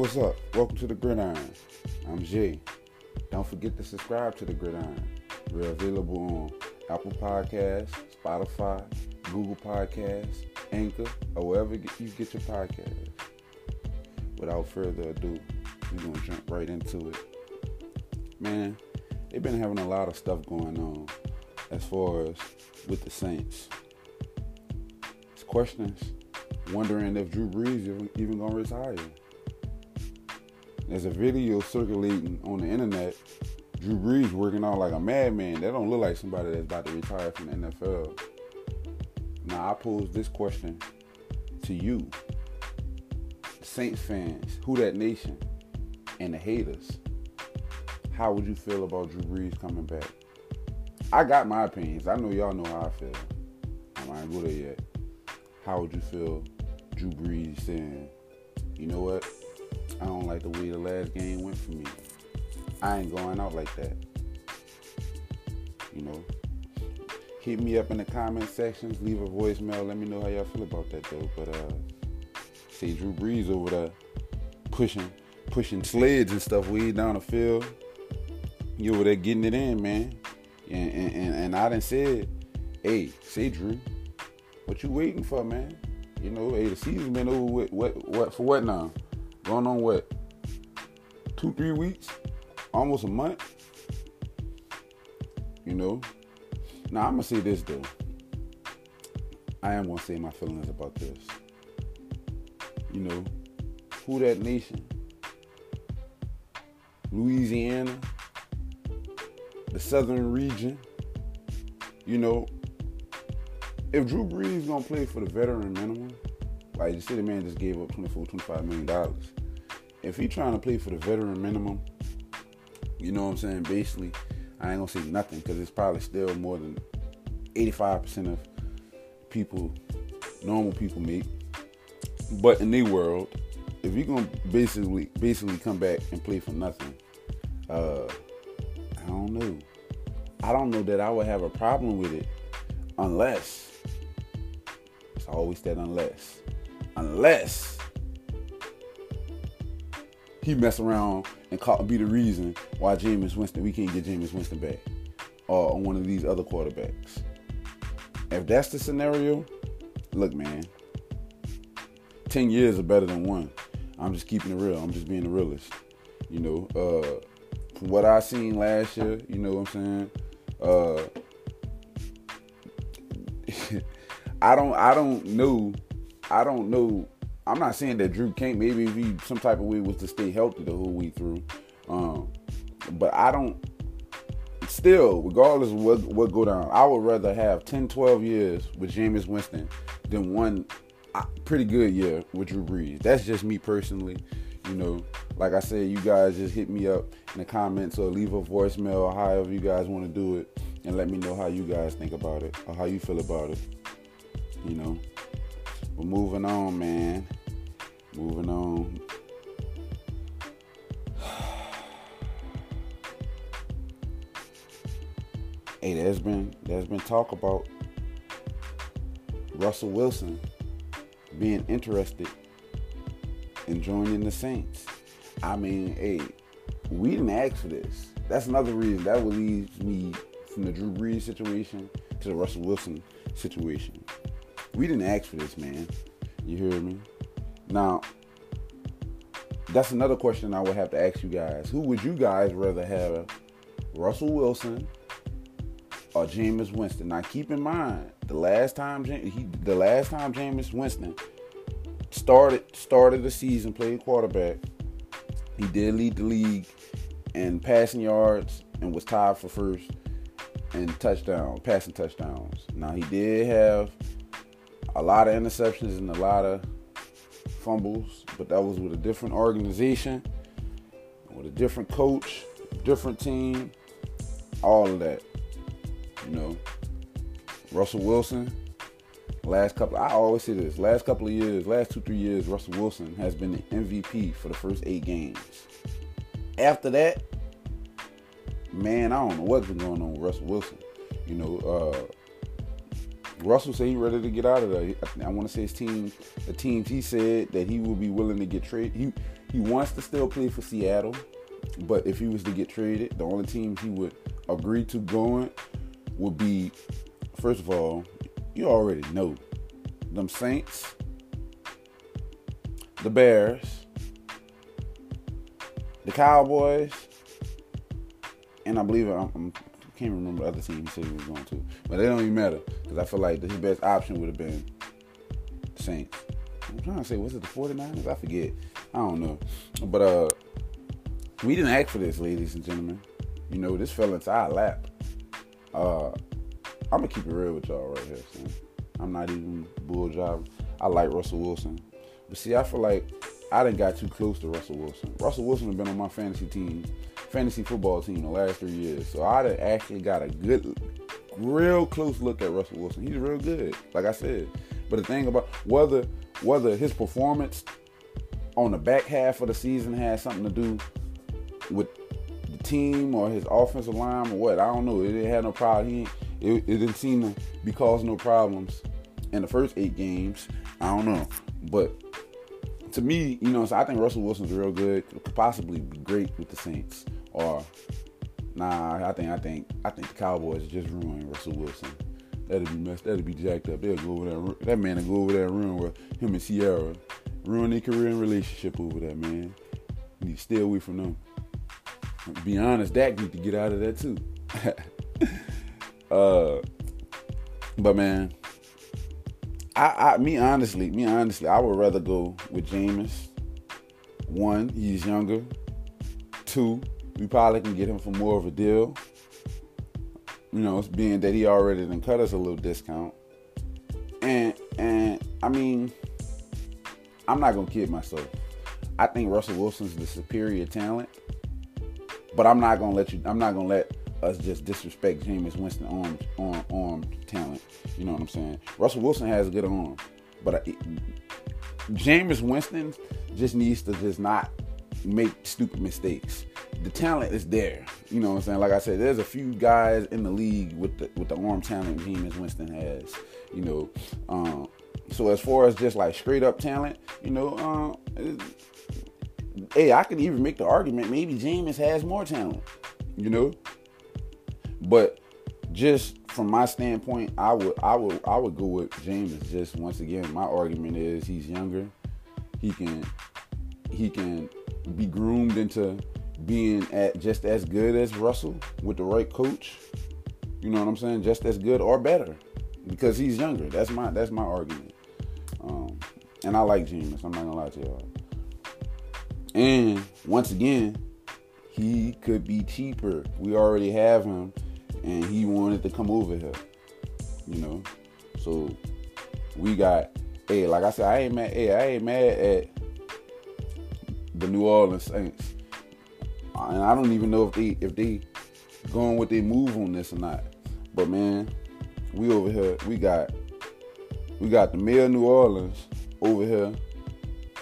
what's up? Welcome to the Gridiron. I'm Jay. Don't forget to subscribe to the Gridiron. We're available on Apple Podcasts, Spotify, Google Podcasts, Anchor, or wherever you get your podcasts. Without further ado, we're gonna jump right into it. Man, they've been having a lot of stuff going on as far as with the Saints. It's questions, wondering if Drew Brees even, even gonna retire. There's a video circulating on the internet. Drew Brees working out like a madman. That don't look like somebody that's about to retire from the NFL. Now I pose this question to you, Saints fans, who that nation, and the haters. How would you feel about Drew Brees coming back? I got my opinions. I know y'all know how I feel. I'm not go there yet. How would you feel, Drew Brees saying, you know what? I don't like the way the last game went for me. I ain't going out like that. You know, hit me up in the comment sections. Leave a voicemail. Let me know how y'all feel about that though. But uh, see Drew Brees over there pushing, pushing sleds and stuff way down the field. You over there getting it in, man. And and, and, and I done said, hey, say Drew, what you waiting for, man? You know, hey, the season's been over with. What what for what now? Going on what? Two, three weeks? Almost a month? You know? Now I'm gonna say this though. I am gonna say my feelings about this. You know, who that nation? Louisiana, the southern region. You know, if Drew Brees gonna play for the veteran minimum, like the city man just gave up 24, 25 million dollars. If he trying to play for the veteran minimum, you know what I'm saying? Basically, I ain't gonna say nothing because it's probably still more than 85% of people, normal people make. But in their world, if you're gonna basically basically come back and play for nothing, uh, I don't know. I don't know that I would have a problem with it unless it's always that unless. Unless he mess around and call, be the reason why Jameis Winston we can't get Jameis Winston back or on one of these other quarterbacks. If that's the scenario, look, man, ten years are better than one. I'm just keeping it real. I'm just being the realist. You know, uh, from what I seen last year, you know what I'm saying. Uh, I don't, I don't know, I don't know I'm not saying that Drew can't. Maybe if he some type of way was to stay healthy the whole way through. Um, but I don't. Still, regardless of what what go down, I would rather have 10, 12 years with Jameis Winston than one uh, pretty good year with Drew Brees. That's just me personally. You know, like I said, you guys just hit me up in the comments or leave a voicemail however you guys want to do it, and let me know how you guys think about it or how you feel about it. You know. But moving on, man. Moving on. hey, there's been there's been talk about Russell Wilson being interested in joining the Saints. I mean, hey, we didn't ask for this. That's another reason that would lead me from the Drew Brees situation to the Russell Wilson situation. We didn't ask for this, man. You hear me? Now, that's another question I would have to ask you guys. Who would you guys rather have, Russell Wilson or Jameis Winston? Now, keep in mind the last time he, the last time Jameis Winston started started the season, played quarterback, he did lead the league in passing yards and was tied for first in touchdown, passing touchdowns. Now he did have a lot of interceptions and a lot of fumbles, but that was with a different organization, with a different coach, different team, all of that. You know, Russell Wilson, last couple, I always say this, last couple of years, last two, three years, Russell Wilson has been the MVP for the first eight games. After that, man, I don't know what's been going on with Russell Wilson. You know, uh, Russell said he ready to get out of there. I, want to say his team, the teams he said that he will be willing to get traded. He he wants to still play for Seattle, but if he was to get traded, the only team he would agree to going would be, first of all, you already know, them Saints, the Bears, the Cowboys, and I believe I'm, I'm can't remember the other team he said he was going to, but they don't even matter because I feel like his best option would have been Saints. I'm trying to say, was it the 49ers? I forget. I don't know. But uh we didn't ask for this, ladies and gentlemen. You know, this fell into our lap. Uh I'm gonna keep it real with y'all right here, son. I'm not even bull job. I like Russell Wilson. But see, I feel like I didn't got too close to Russell Wilson. Russell Wilson has been on my fantasy team, fantasy football team the last three years. So I'd actually got a good, real close look at Russell Wilson. He's real good, like I said. But the thing about whether whether his performance on the back half of the season has something to do with the team or his offensive line or what, I don't know. It didn't have no problem. He it, it didn't seem to be causing no problems in the first eight games. I don't know, but to me, you know, so I think Russell Wilson's real good. Could possibly be great with the Saints. Or nah, I think I think I think the Cowboys just ruined Russell Wilson. That'd be messed. That'd be jacked up. They'll go over there. That man will go over and ruin with him and Ciara, ruin their career and relationship over there, man. You need to stay away from them. Be honest, Dak need to get out of that too. uh, but man, I, I, me honestly, me honestly, I would rather go with Jameis. One, he's younger. Two, we probably can get him for more of a deal. You know, it's being that he already done cut us a little discount. And and I mean, I'm not gonna kid myself. I think Russell Wilson's the superior talent, but I'm not gonna let you. I'm not gonna let us just disrespect Jameis Winston arm arm arm talent. You know what I'm saying? Russell Wilson has a good arm, but I, Jameis Winston just needs to just not make stupid mistakes. The talent is there. You know what I'm saying? Like I said, there's a few guys in the league with the with the arm talent Jameis Winston has. You know, um, so as far as just like straight up talent, you know, um, hey, I could even make the argument maybe Jameis has more talent. You know, but just from my standpoint, I would I would I would go with Jameis. Just once again, my argument is he's younger. He can he can be groomed into being at just as good as Russell with the right coach. You know what I'm saying? Just as good or better because he's younger. That's my that's my argument. Um, and I like Jameis. I'm not gonna lie to y'all. And once again, he could be cheaper. We already have him and he wanted to come over here. You know, so we got. Hey, like I said, I ain't mad. Hey, I ain't mad at the New Orleans Saints, and I don't even know if they if they going with their move on this or not. But man, we over here. We got we got the mayor of New Orleans over here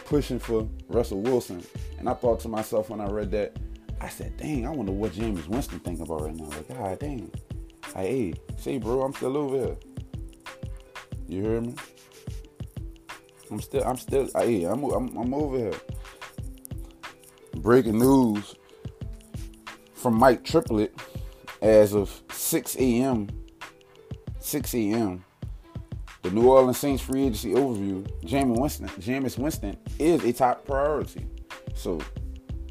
pushing for Russell Wilson, and I thought to myself when I read that, I said, dang, I wonder what Jameis Winston think about right now. Like, god dang. Like, hey, say bro, I'm still over here. You hear me? I'm still, I'm still, hey, I'm, I'm, I'm over here. Breaking news from Mike Triplett as of 6 a.m. 6 a.m. The New Orleans Saints free agency overview. Jameis Winston, Jameis Winston is a top priority. So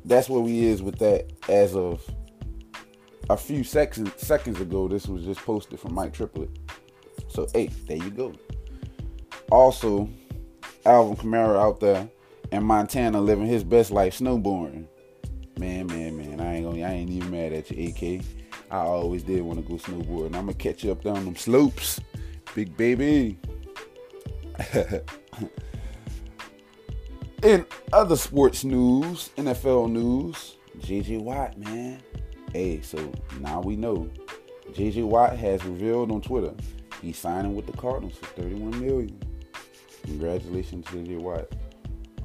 that's where we is with that as of a few seconds seconds ago. This was just posted from Mike Triplett. So hey, there you go. Also, Alvin Kamara out there in Montana living his best life snowboarding. Man, man, ain't even mad at you, AK. I always did want to go snowboarding. I'm gonna catch you up down them slopes, big baby. In other sports news, NFL news, JJ Watt, man. Hey, so now we know. JJ Watt has revealed on Twitter he's signing with the Cardinals for 31 million. Congratulations, JJ Watt.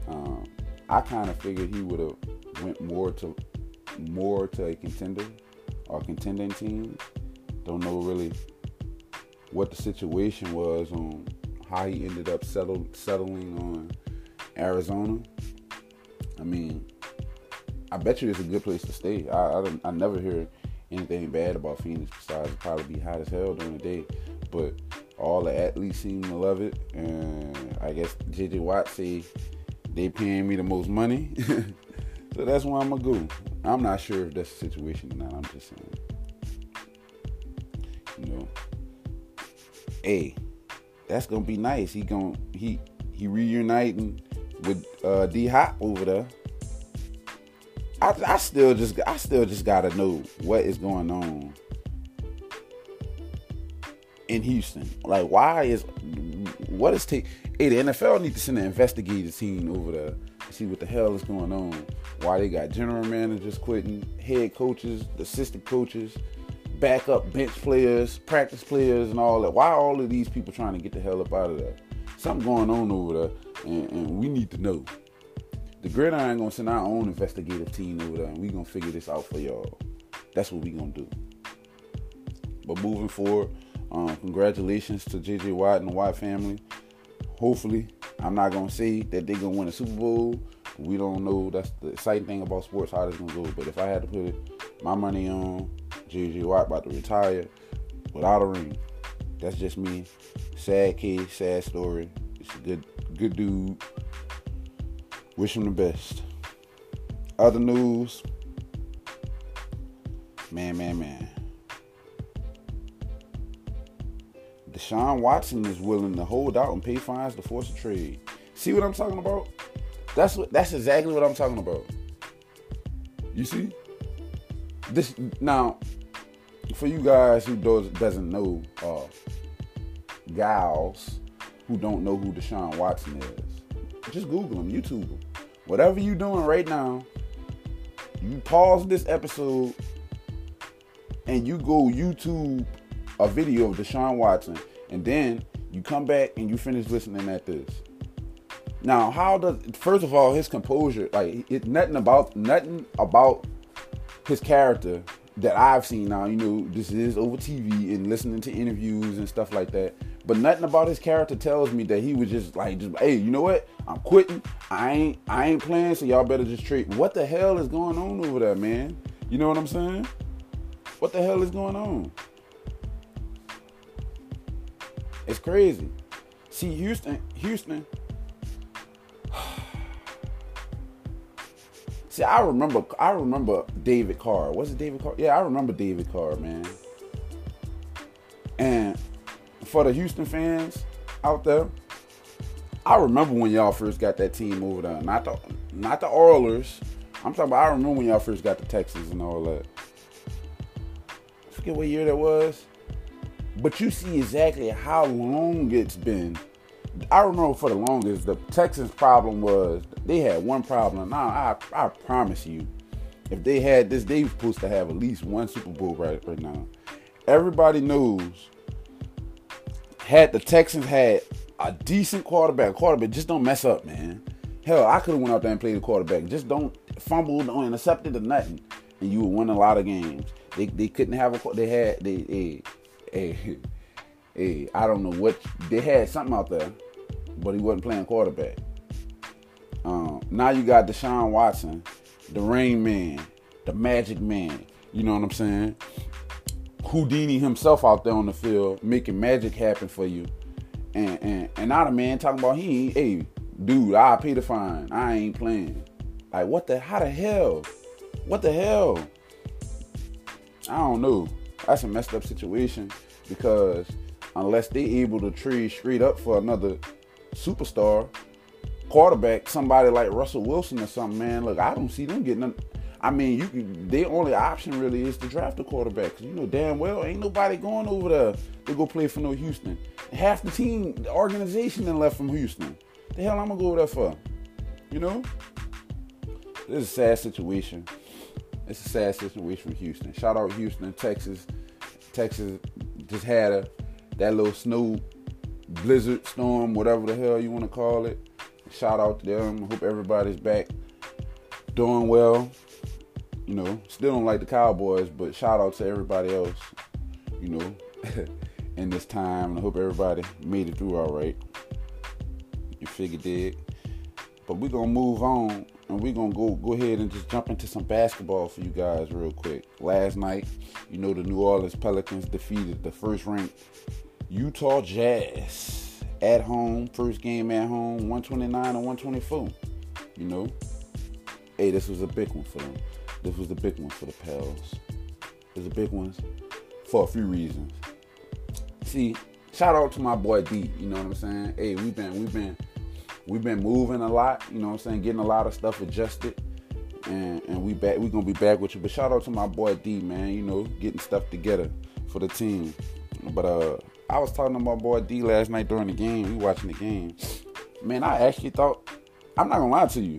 Um, I kind of figured he would have went more to more to a contender or contending team. Don't know really what the situation was on how he ended up settled settling on Arizona. I mean, I bet you it's a good place to stay. I I, I never hear anything bad about Phoenix besides it probably be hot as hell during the day. But all the athletes seem to love it, and I guess JJ Watt say they paying me the most money, so that's why I'm gonna go. I'm not sure if that's the situation or not. I'm just saying, you know, hey, that's gonna be nice. He gonna he he reuniting with uh, D Hop over there. I, I still just I still just gotta know what is going on in Houston. Like, why is what is take? Hey, the NFL need to send an investigative team over there to see what the hell is going on. Why they got general managers quitting, head coaches, assistant coaches, backup bench players, practice players, and all that. Why all of these people trying to get the hell up out of there? Something going on over there, and, and we need to know. The Gridiron gonna send our own investigative team over there, and we gonna figure this out for y'all. That's what we gonna do. But moving forward, um, congratulations to JJ Watt and the Watt family. Hopefully, I'm not gonna say that they're gonna win a Super Bowl. We don't know. That's the exciting thing about sports, how it's gonna go. But if I had to put my money on JJ Watt about to retire without a ring, that's just me. Sad case, sad story. It's a good, good dude. Wish him the best. Other news, man, man, man. Deshaun Watson is willing to hold out and pay fines to force a trade. See what I'm talking about? That's what. That's exactly what I'm talking about. You see? This now, for you guys who does, doesn't know, uh, gals who don't know who Deshaun Watson is, just Google him, YouTube him. Whatever you're doing right now, you pause this episode and you go YouTube a video of Deshaun Watson, and then you come back and you finish listening at this. Now, how does first of all his composure, like it, nothing about nothing about his character that I've seen now. You know, this is over TV and listening to interviews and stuff like that. But nothing about his character tells me that he was just like, just hey, you know what? I'm quitting. I ain't, I ain't playing. So y'all better just treat. What the hell is going on over there, man? You know what I'm saying? What the hell is going on? It's crazy. See, Houston, Houston. See, I remember, I remember David Carr. Was it David Carr? Yeah, I remember David Carr, man. And for the Houston fans out there, I remember when y'all first got that team over there. Not the, not the Oilers. I'm talking about. I remember when y'all first got the Texans and all that. I forget what year that was. But you see exactly how long it's been. I remember for the longest, the Texans' problem was they had one problem. Now I, I promise you, if they had this, they were supposed to have at least one Super Bowl right right now. Everybody knows. Had the Texans had a decent quarterback, quarterback just don't mess up, man. Hell, I could have went out there and played the quarterback. Just don't fumble, don't intercept it or nothing, and you would win a lot of games. They they couldn't have a they had they, they hey, hey, I don't know what they had something out there, but he wasn't playing quarterback. Um, now you got Deshaun Watson, the Rain Man, the Magic Man. You know what I'm saying? Houdini himself out there on the field making magic happen for you. And and and now the man talking about he hey, dude, I'll pay the fine. I ain't playing. Like what the how the hell? What the hell? I don't know that's a messed up situation because unless they able to trade straight up for another superstar quarterback, somebody like Russell Wilson or something, man, look, I don't see them getting. I mean, you can, their only option really is to draft a quarterback. Cause you know damn well ain't nobody going over there to go play for no Houston. Half the team, the organization, then left from Houston. The hell I'm gonna go over there for? You know, this is a sad situation. It's a sad situation for Houston. Shout out Houston, Texas. Texas just had a that little snow blizzard storm, whatever the hell you want to call it. Shout out to them. Hope everybody's back doing well. You know, still don't like the Cowboys, but shout out to everybody else. You know, in this time. And I hope everybody made it through all right. You figured it. But we're gonna move on and we're gonna go go ahead and just jump into some basketball for you guys real quick. Last night, you know the New Orleans Pelicans defeated the first ranked Utah Jazz at home, first game at home, 129 and 124. You know, hey, this was a big one for them. This was the big one for the Pels. It was a big one for a few reasons. See, shout out to my boy D. You know what I'm saying? Hey, we've been we've been we've been moving a lot. You know what I'm saying? Getting a lot of stuff adjusted. And, and we back we gonna be back with you. But shout out to my boy D, man. You know, getting stuff together for the team. But uh, I was talking to my boy D last night during the game. We watching the game. Man, I actually thought I'm not gonna lie to you.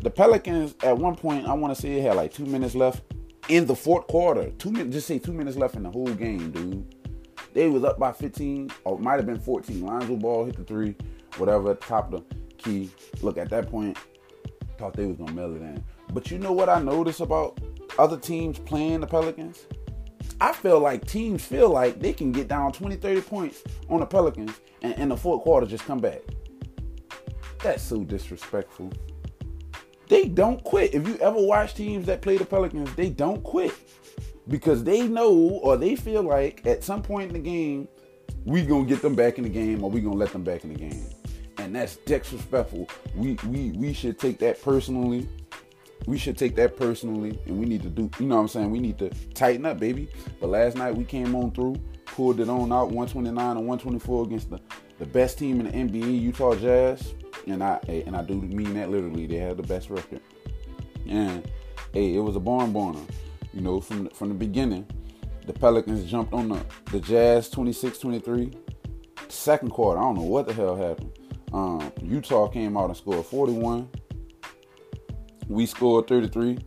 The Pelicans at one point, I want to say it had like two minutes left in the fourth quarter. Two minutes, just say two minutes left in the whole game, dude. They was up by 15, or might have been 14. Lonzo Ball hit the three, whatever, top of the key. Look, at that point, thought they was gonna mail it in. But you know what I notice about other teams playing the Pelicans? I feel like teams feel like they can get down 20, 30 points on the Pelicans and in the fourth quarter just come back. That's so disrespectful. They don't quit. If you ever watch teams that play the Pelicans, they don't quit because they know or they feel like at some point in the game we gonna get them back in the game or we gonna let them back in the game, and that's disrespectful. We we we should take that personally. We should take that personally, and we need to do. You know what I'm saying? We need to tighten up, baby. But last night we came on through, pulled it on out, 129 and 124 against the the best team in the NBA, Utah Jazz and I and I do mean that literally. They had the best record, and hey, it was a barn burner. You know, from from the beginning, the Pelicans jumped on the the Jazz 26-23. Second quarter, I don't know what the hell happened. Um, Utah came out and scored 41. We scored 33.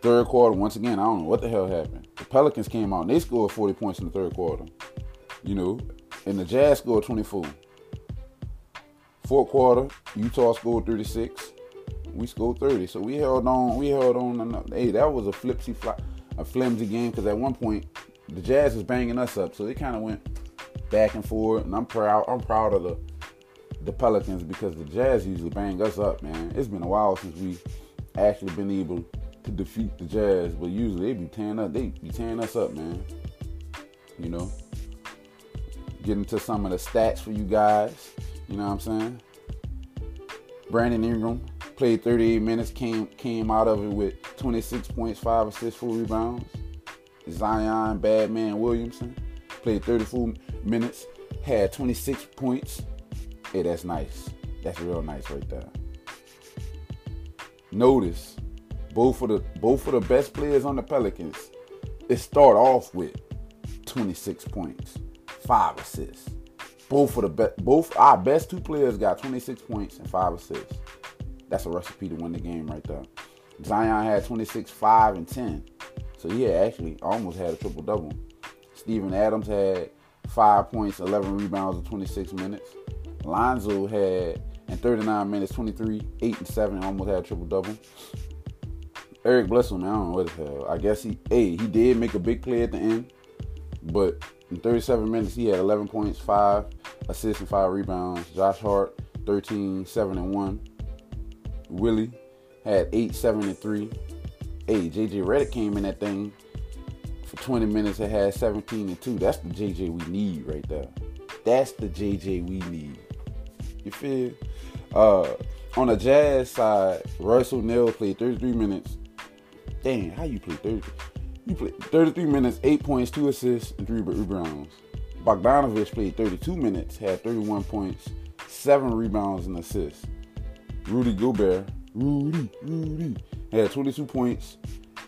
Third quarter, once again, I don't know what the hell happened. The Pelicans came out and they scored 40 points in the third quarter. You know, and the Jazz scored 24. Fourth quarter, Utah scored 36. We scored 30. So we held on. We held on. Hey, that was a flipsy, a flimsy game because at one point the Jazz was banging us up. So they kind of went back and forth. And I'm proud. I'm proud of the the Pelicans because the Jazz usually bang us up, man. It's been a while since we actually been able to defeat the Jazz, but usually they be tearing up. They be tearing us up, man. You know. Getting to some of the stats for you guys. You know what I'm saying? Brandon Ingram played 38 minutes, came came out of it with 26 points, 5 assists, 4 rebounds. Zion Badman Williamson played 34 minutes, had 26 points. Hey, that's nice. That's real nice right there. Notice both of the both of the best players on the Pelicans, it start off with 26 points, five assists. Both of the be- both our best two players got 26 points and five assists. That's a recipe to win the game right there. Zion had 26, 5, and 10. So yeah, actually almost had a triple double. Steven Adams had five points, 11 rebounds in 26 minutes. Lonzo had in 39 minutes, 23, 8 and 7, almost had a triple double. Eric Bledsoe, I don't know what the hell. I guess he, hey, he did make a big play at the end, but in 37 minutes, he had 11 points, 5 assists, and 5 rebounds. Josh Hart, 13, 7, and 1. Willie had 8, 7, and 3. Hey, JJ Redick came in that thing for 20 minutes and had 17 and 2. That's the JJ we need right there. That's the JJ we need. You feel? Uh, on the Jazz side, Russell O'Neale played 33 minutes. Damn, how you play 33? You played 33 minutes, 8 points, 2 assists, and 3 rebounds. Bogdanovich played 32 minutes, had 31 points, 7 rebounds, and assists. Rudy Gobert, Rudy, Rudy, had 22 points,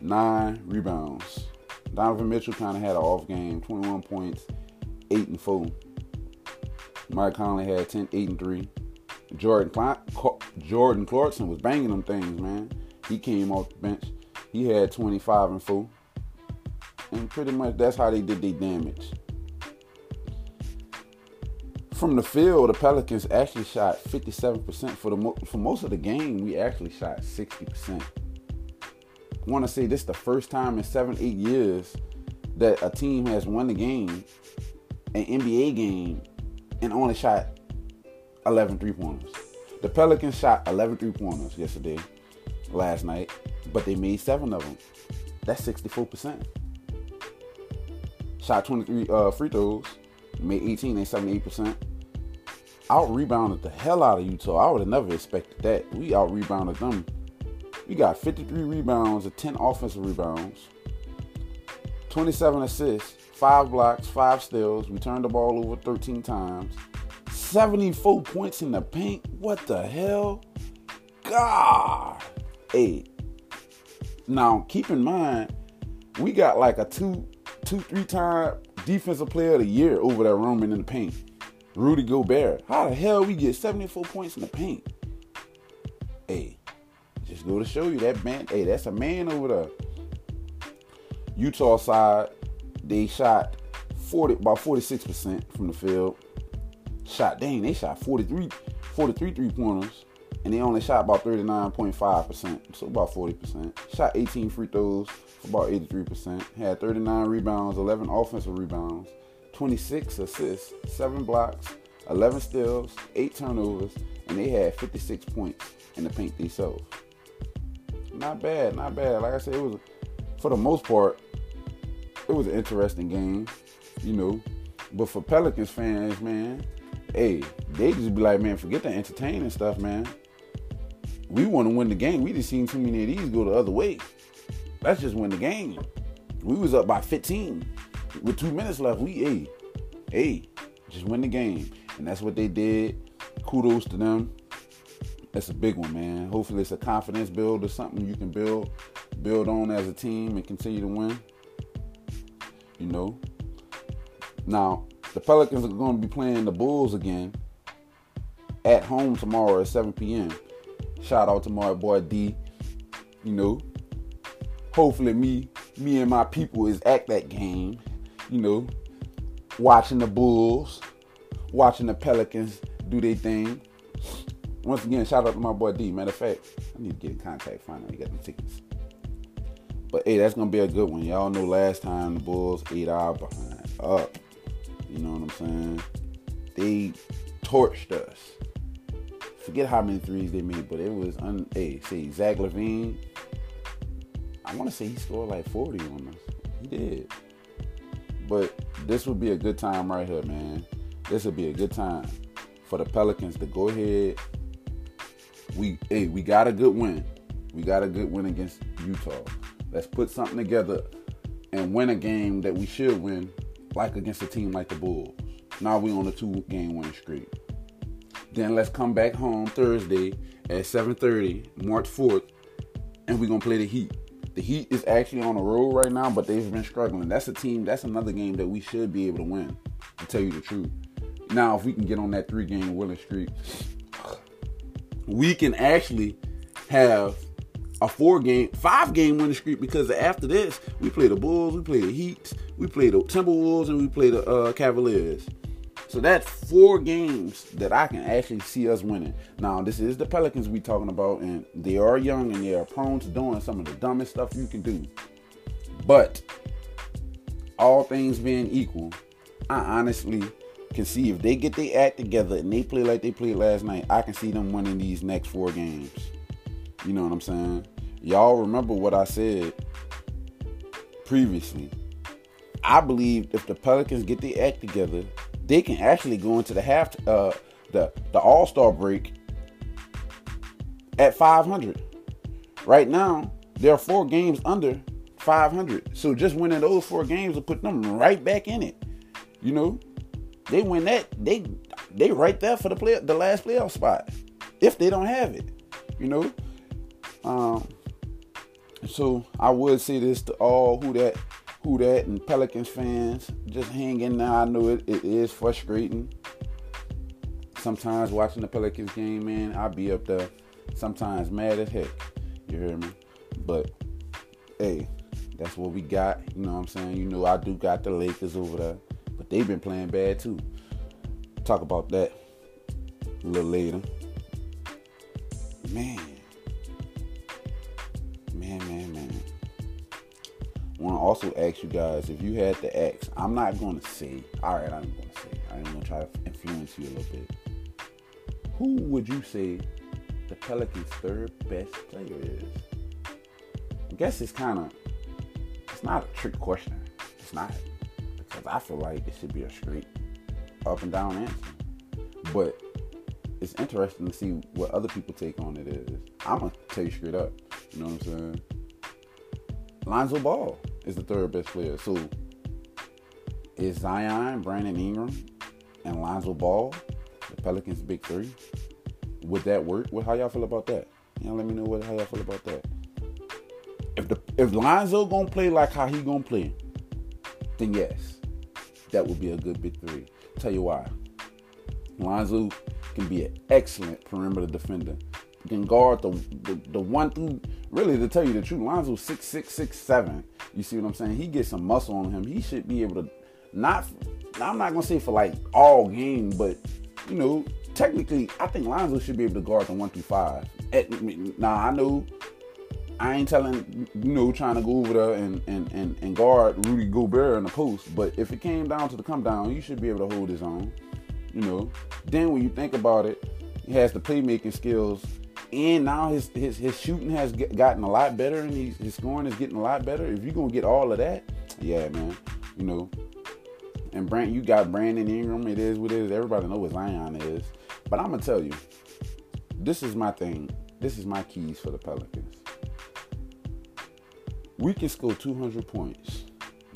9 rebounds. Donovan Mitchell kind of had an off game, 21 points, 8 and 4. Mike Conley had 10, 8 and 3. Jordan Jordan Clarkson was banging them things, man. He came off the bench. He had 25 and 4 and pretty much that's how they did their damage. From the field, the Pelicans actually shot 57% for the mo- for most of the game. We actually shot 60%. I want to say this is the first time in seven, eight years that a team has won the game an NBA game and only shot 11 three pointers. The Pelicans shot 11 three pointers yesterday, last night, but they made seven of them. That's 64%. Shot 23 uh, free throws, made 18, they 78%. Out rebounded the hell out of Utah. I would have never expected that. We out rebounded them. We got 53 rebounds and 10 offensive rebounds, 27 assists, 5 blocks, 5 steals. We turned the ball over 13 times. 74 points in the paint. What the hell? God. Hey. Now keep in mind, we got like a two, two, three time defensive player of the year over there roaming in the paint. Rudy Gobert. How the hell we get 74 points in the paint? Hey, just go to show you that man. Hey, that's a man over there. Utah side, they shot 40 about 46% from the field. Shot dang, they shot 43, 43 three pointers, and they only shot about 39.5%, so about 40%. Shot 18 free throws about 83%. Had 39 rebounds, 11 offensive rebounds, 26 assists, 7 blocks, 11 steals, 8 turnovers, and they had 56 points in the paint themselves. Not bad, not bad. Like I said, it was for the most part, it was an interesting game, you know. But for Pelicans fans, man, hey, they just be like, man, forget the entertaining stuff, man. We want to win the game. We just seen too many of these go the other way. Let's just win the game. We was up by 15 with two minutes left. We, hey, hey, just win the game. And that's what they did. Kudos to them. That's a big one, man. Hopefully it's a confidence build or something you can build build on as a team and continue to win. You know. Now, the Pelicans are going to be playing the Bulls again at home tomorrow at 7 p.m. Shout out to my boy D. You know, hopefully me, me and my people is at that game. You know, watching the Bulls, watching the Pelicans do their thing. Once again, shout out to my boy D. Matter of fact, I need to get in contact, Finally, out he got the tickets. But hey, that's gonna be a good one. Y'all know last time the Bulls eight hour behind up. You know what I'm saying? They torched us. Forget how many threes they made, but it was un. Hey, see Zach LaVine. I want to say he scored like 40 on us. He did. But this would be a good time right here, man. This would be a good time for the Pelicans to go ahead. We hey, we got a good win. We got a good win against Utah. Let's put something together and win a game that we should win like against a team like the Bulls. Now we on a two game winning streak. Then let's come back home Thursday at 7:30, March 4th, and we're gonna play the Heat. The Heat is actually on the road right now, but they've been struggling. That's a team. That's another game that we should be able to win. To tell you the truth. Now, if we can get on that three-game winning streak, we can actually have a four game, five game winning streak because after this, we play the Bulls, we play the Heat, we play the Timberwolves, and we play the uh, Cavaliers. So that's four games that I can actually see us winning. Now, this is the Pelicans we talking about, and they are young and they are prone to doing some of the dumbest stuff you can do. But all things being equal, I honestly can see if they get their act together and they play like they played last night, I can see them winning these next four games. You know what I'm saying? Y'all remember what I said previously. I believe if the Pelicans get their act together, they can actually go into the half uh, the the All Star break at 500. Right now, there are four games under 500. So just winning those four games will put them right back in it. You know, they win that they they right there for the play the last playoff spot if they don't have it. You know, um, so I would say this to all who that who that and Pelicans fans, just hang in there. I know it, it is frustrating. Sometimes watching the Pelicans game, man, I'll be up there sometimes mad as heck. You hear me? But hey, that's what we got. You know what I'm saying? You know I do got the Lakers over there, but they've been playing bad too. Talk about that a little later. Man. Also ask you guys if you had to ask. I'm not going to say. All right, I'm going to say. I'm going to try to influence you a little bit. Who would you say the Pelicans' third best player is? I guess it's kind of. It's not a trick question. It's not because I feel like it should be a straight up and down answer. But it's interesting to see what other people take on it is. I'm gonna tell you straight up. You know what I'm saying? Lonzo Ball is the third best player. So is Zion, Brandon Ingram, and Lonzo Ball the Pelicans' big three? Would that work? What how y'all feel about that? Y'all let me know what how y'all feel about that. If the if Lonzo gonna play like how he gonna play, then yes, that would be a good big three. Tell you why. Lonzo can be an excellent perimeter defender. Can guard the, the, the one through really to tell you the truth, Lonzo's six six six seven. You see what I'm saying? He gets some muscle on him. He should be able to not I'm not gonna say for like all game, but you know, technically I think Lonzo should be able to guard the one through five. At, now I know I ain't telling you know trying to go over there and, and, and, and guard Rudy Gobert in the post, but if it came down to the come down, he should be able to hold his own. You know. Then when you think about it, he has the playmaking skills, and now his his, his shooting has get, gotten a lot better, and his scoring is getting a lot better. If you're gonna get all of that, yeah, man. You know. And Brand, you got Brandon Ingram. It is what it is. Everybody know what Zion is. But I'm gonna tell you, this is my thing. This is my keys for the Pelicans. We can score 200 points,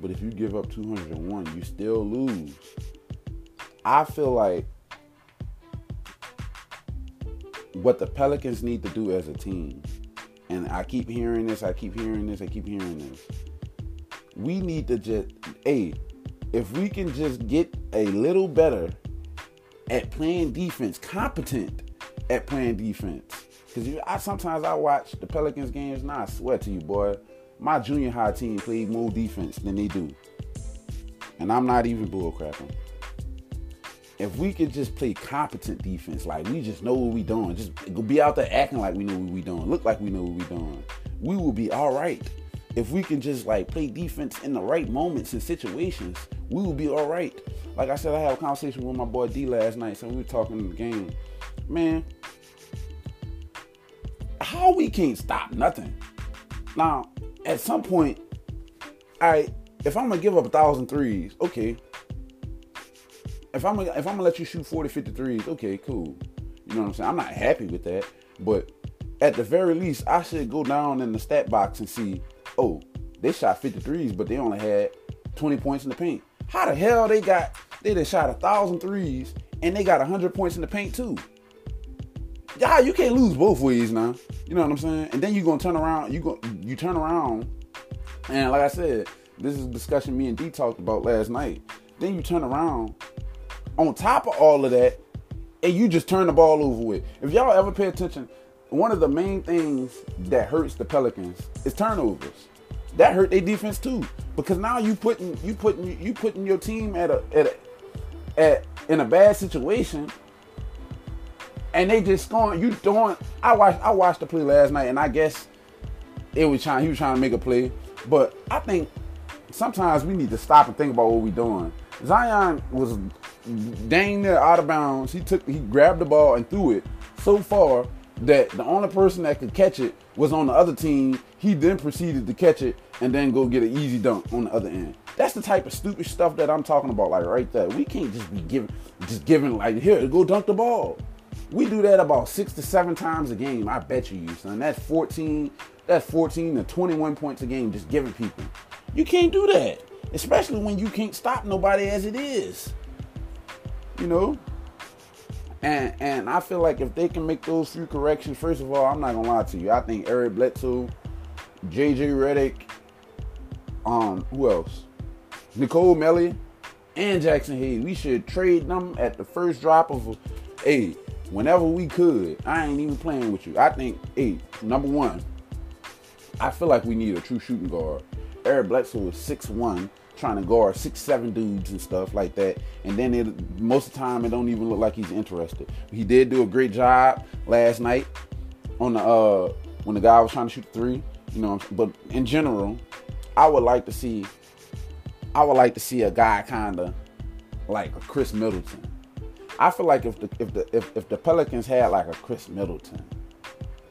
but if you give up 201, you still lose. I feel like what the Pelicans need to do as a team, and I keep hearing this, I keep hearing this, I keep hearing this. We need to just, hey, if we can just get a little better at playing defense, competent at playing defense. Because I sometimes I watch the Pelicans games, and I swear to you, boy, my junior high team played more defense than they do. And I'm not even bullcrapping. If we could just play competent defense, like we just know what we doing, just be out there acting like we know what we doing, look like we know what we doing, we will be all right. If we can just like play defense in the right moments and situations, we will be all right. Like I said, I had a conversation with my boy D last night, so we were talking in the game. Man, how we can't stop nothing? Now, at some point, I if I'm gonna give up a thousand threes, okay. If I'm gonna, if I'm gonna let you shoot 40, 50 threes, okay, cool. You know what I'm saying? I'm not happy with that, but at the very least, I should go down in the stat box and see, oh, they shot 53s, but they only had 20 points in the paint. How the hell they got they done shot a thousand threes and they got hundred points in the paint too? Yeah, you can't lose both ways now. You know what I'm saying? And then you're gonna turn around, you go you turn around, and like I said, this is a discussion me and D talked about last night. Then you turn around on top of all of that, and you just turn the ball over with. If y'all ever pay attention, one of the main things that hurts the Pelicans is turnovers. That hurt their defense too because now you putting you putting you putting your team at a at a, at in a bad situation, and they just going you doing. I watched I watched the play last night, and I guess it was trying he was trying to make a play, but I think sometimes we need to stop and think about what we're doing. Zion was dang near out of bounds. He took he grabbed the ball and threw it so far that the only person that could catch it was on the other team. He then proceeded to catch it and then go get an easy dunk on the other end. That's the type of stupid stuff that I'm talking about, like right there. We can't just be giving, just giving like here, go dunk the ball. We do that about six to seven times a game. I bet you, son. That's 14. That's 14 to 21 points a game just giving people. You can't do that, especially when you can't stop nobody as it is. You know. And and I feel like if they can make those few corrections, first of all, I'm not gonna lie to you. I think Eric Bledsoe, JJ Redick, um, who else? Nicolò Melli and Jaxson Hayes. We should trade them at the first drop of a hey, whenever we could. I ain't even playing with you. I think, hey, number one, I feel like we need a true shooting guard. Eric Bledsoe is six one, trying to guard six seven dudes and stuff like that. And then it most of the time it don't even look like he's interested. He did do a great job last night on the uh when the guy was trying to shoot three. You know, but in general, I would like to see I would like to see a guy kind of like a Khris Middleton. I feel like if the if the if, if the Pelicans had like a Khris Middleton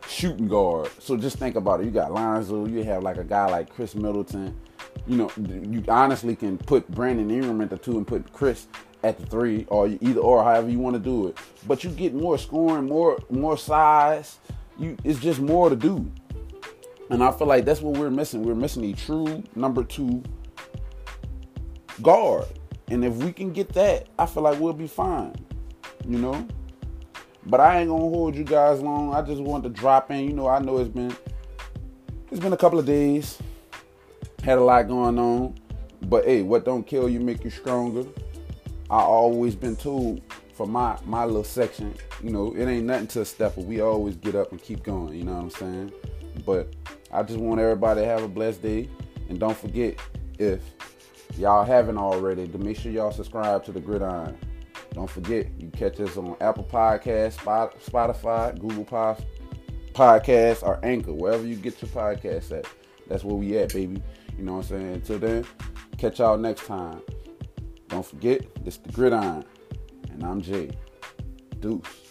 shooting guard, so just think about it. You got Lonzo, you have like a guy like Khris Middleton. You know, you honestly can put Brandon Ingram at the two and put Khris at the three, or either or however you want to do it. But you get more scoring, more more size. You it's just more to do. And I feel like that's what we're missing. We're missing a true number two guard. And if we can get that, I feel like we'll be fine. You know? But I ain't gonna hold you guys long. I just want to drop in. You know, I know it's been it's been a couple of days. Had a lot going on. But hey, what don't kill you make you stronger. I always been told for my my little section, you know, it ain't nothing to a stepper. We always get up and keep going, you know what I'm saying? But I just want everybody to have a blessed day. And don't forget, if y'all haven't already, to make sure y'all subscribe to the Gridiron. Don't forget, you catch us on Apple Podcasts, Spotify, Google Podcasts, or Anchor, wherever you get your podcasts at. That's where we at, baby. You know what I'm saying? Until then, catch y'all next time. Don't forget, this the Gridiron, and I'm Jay. Deuce.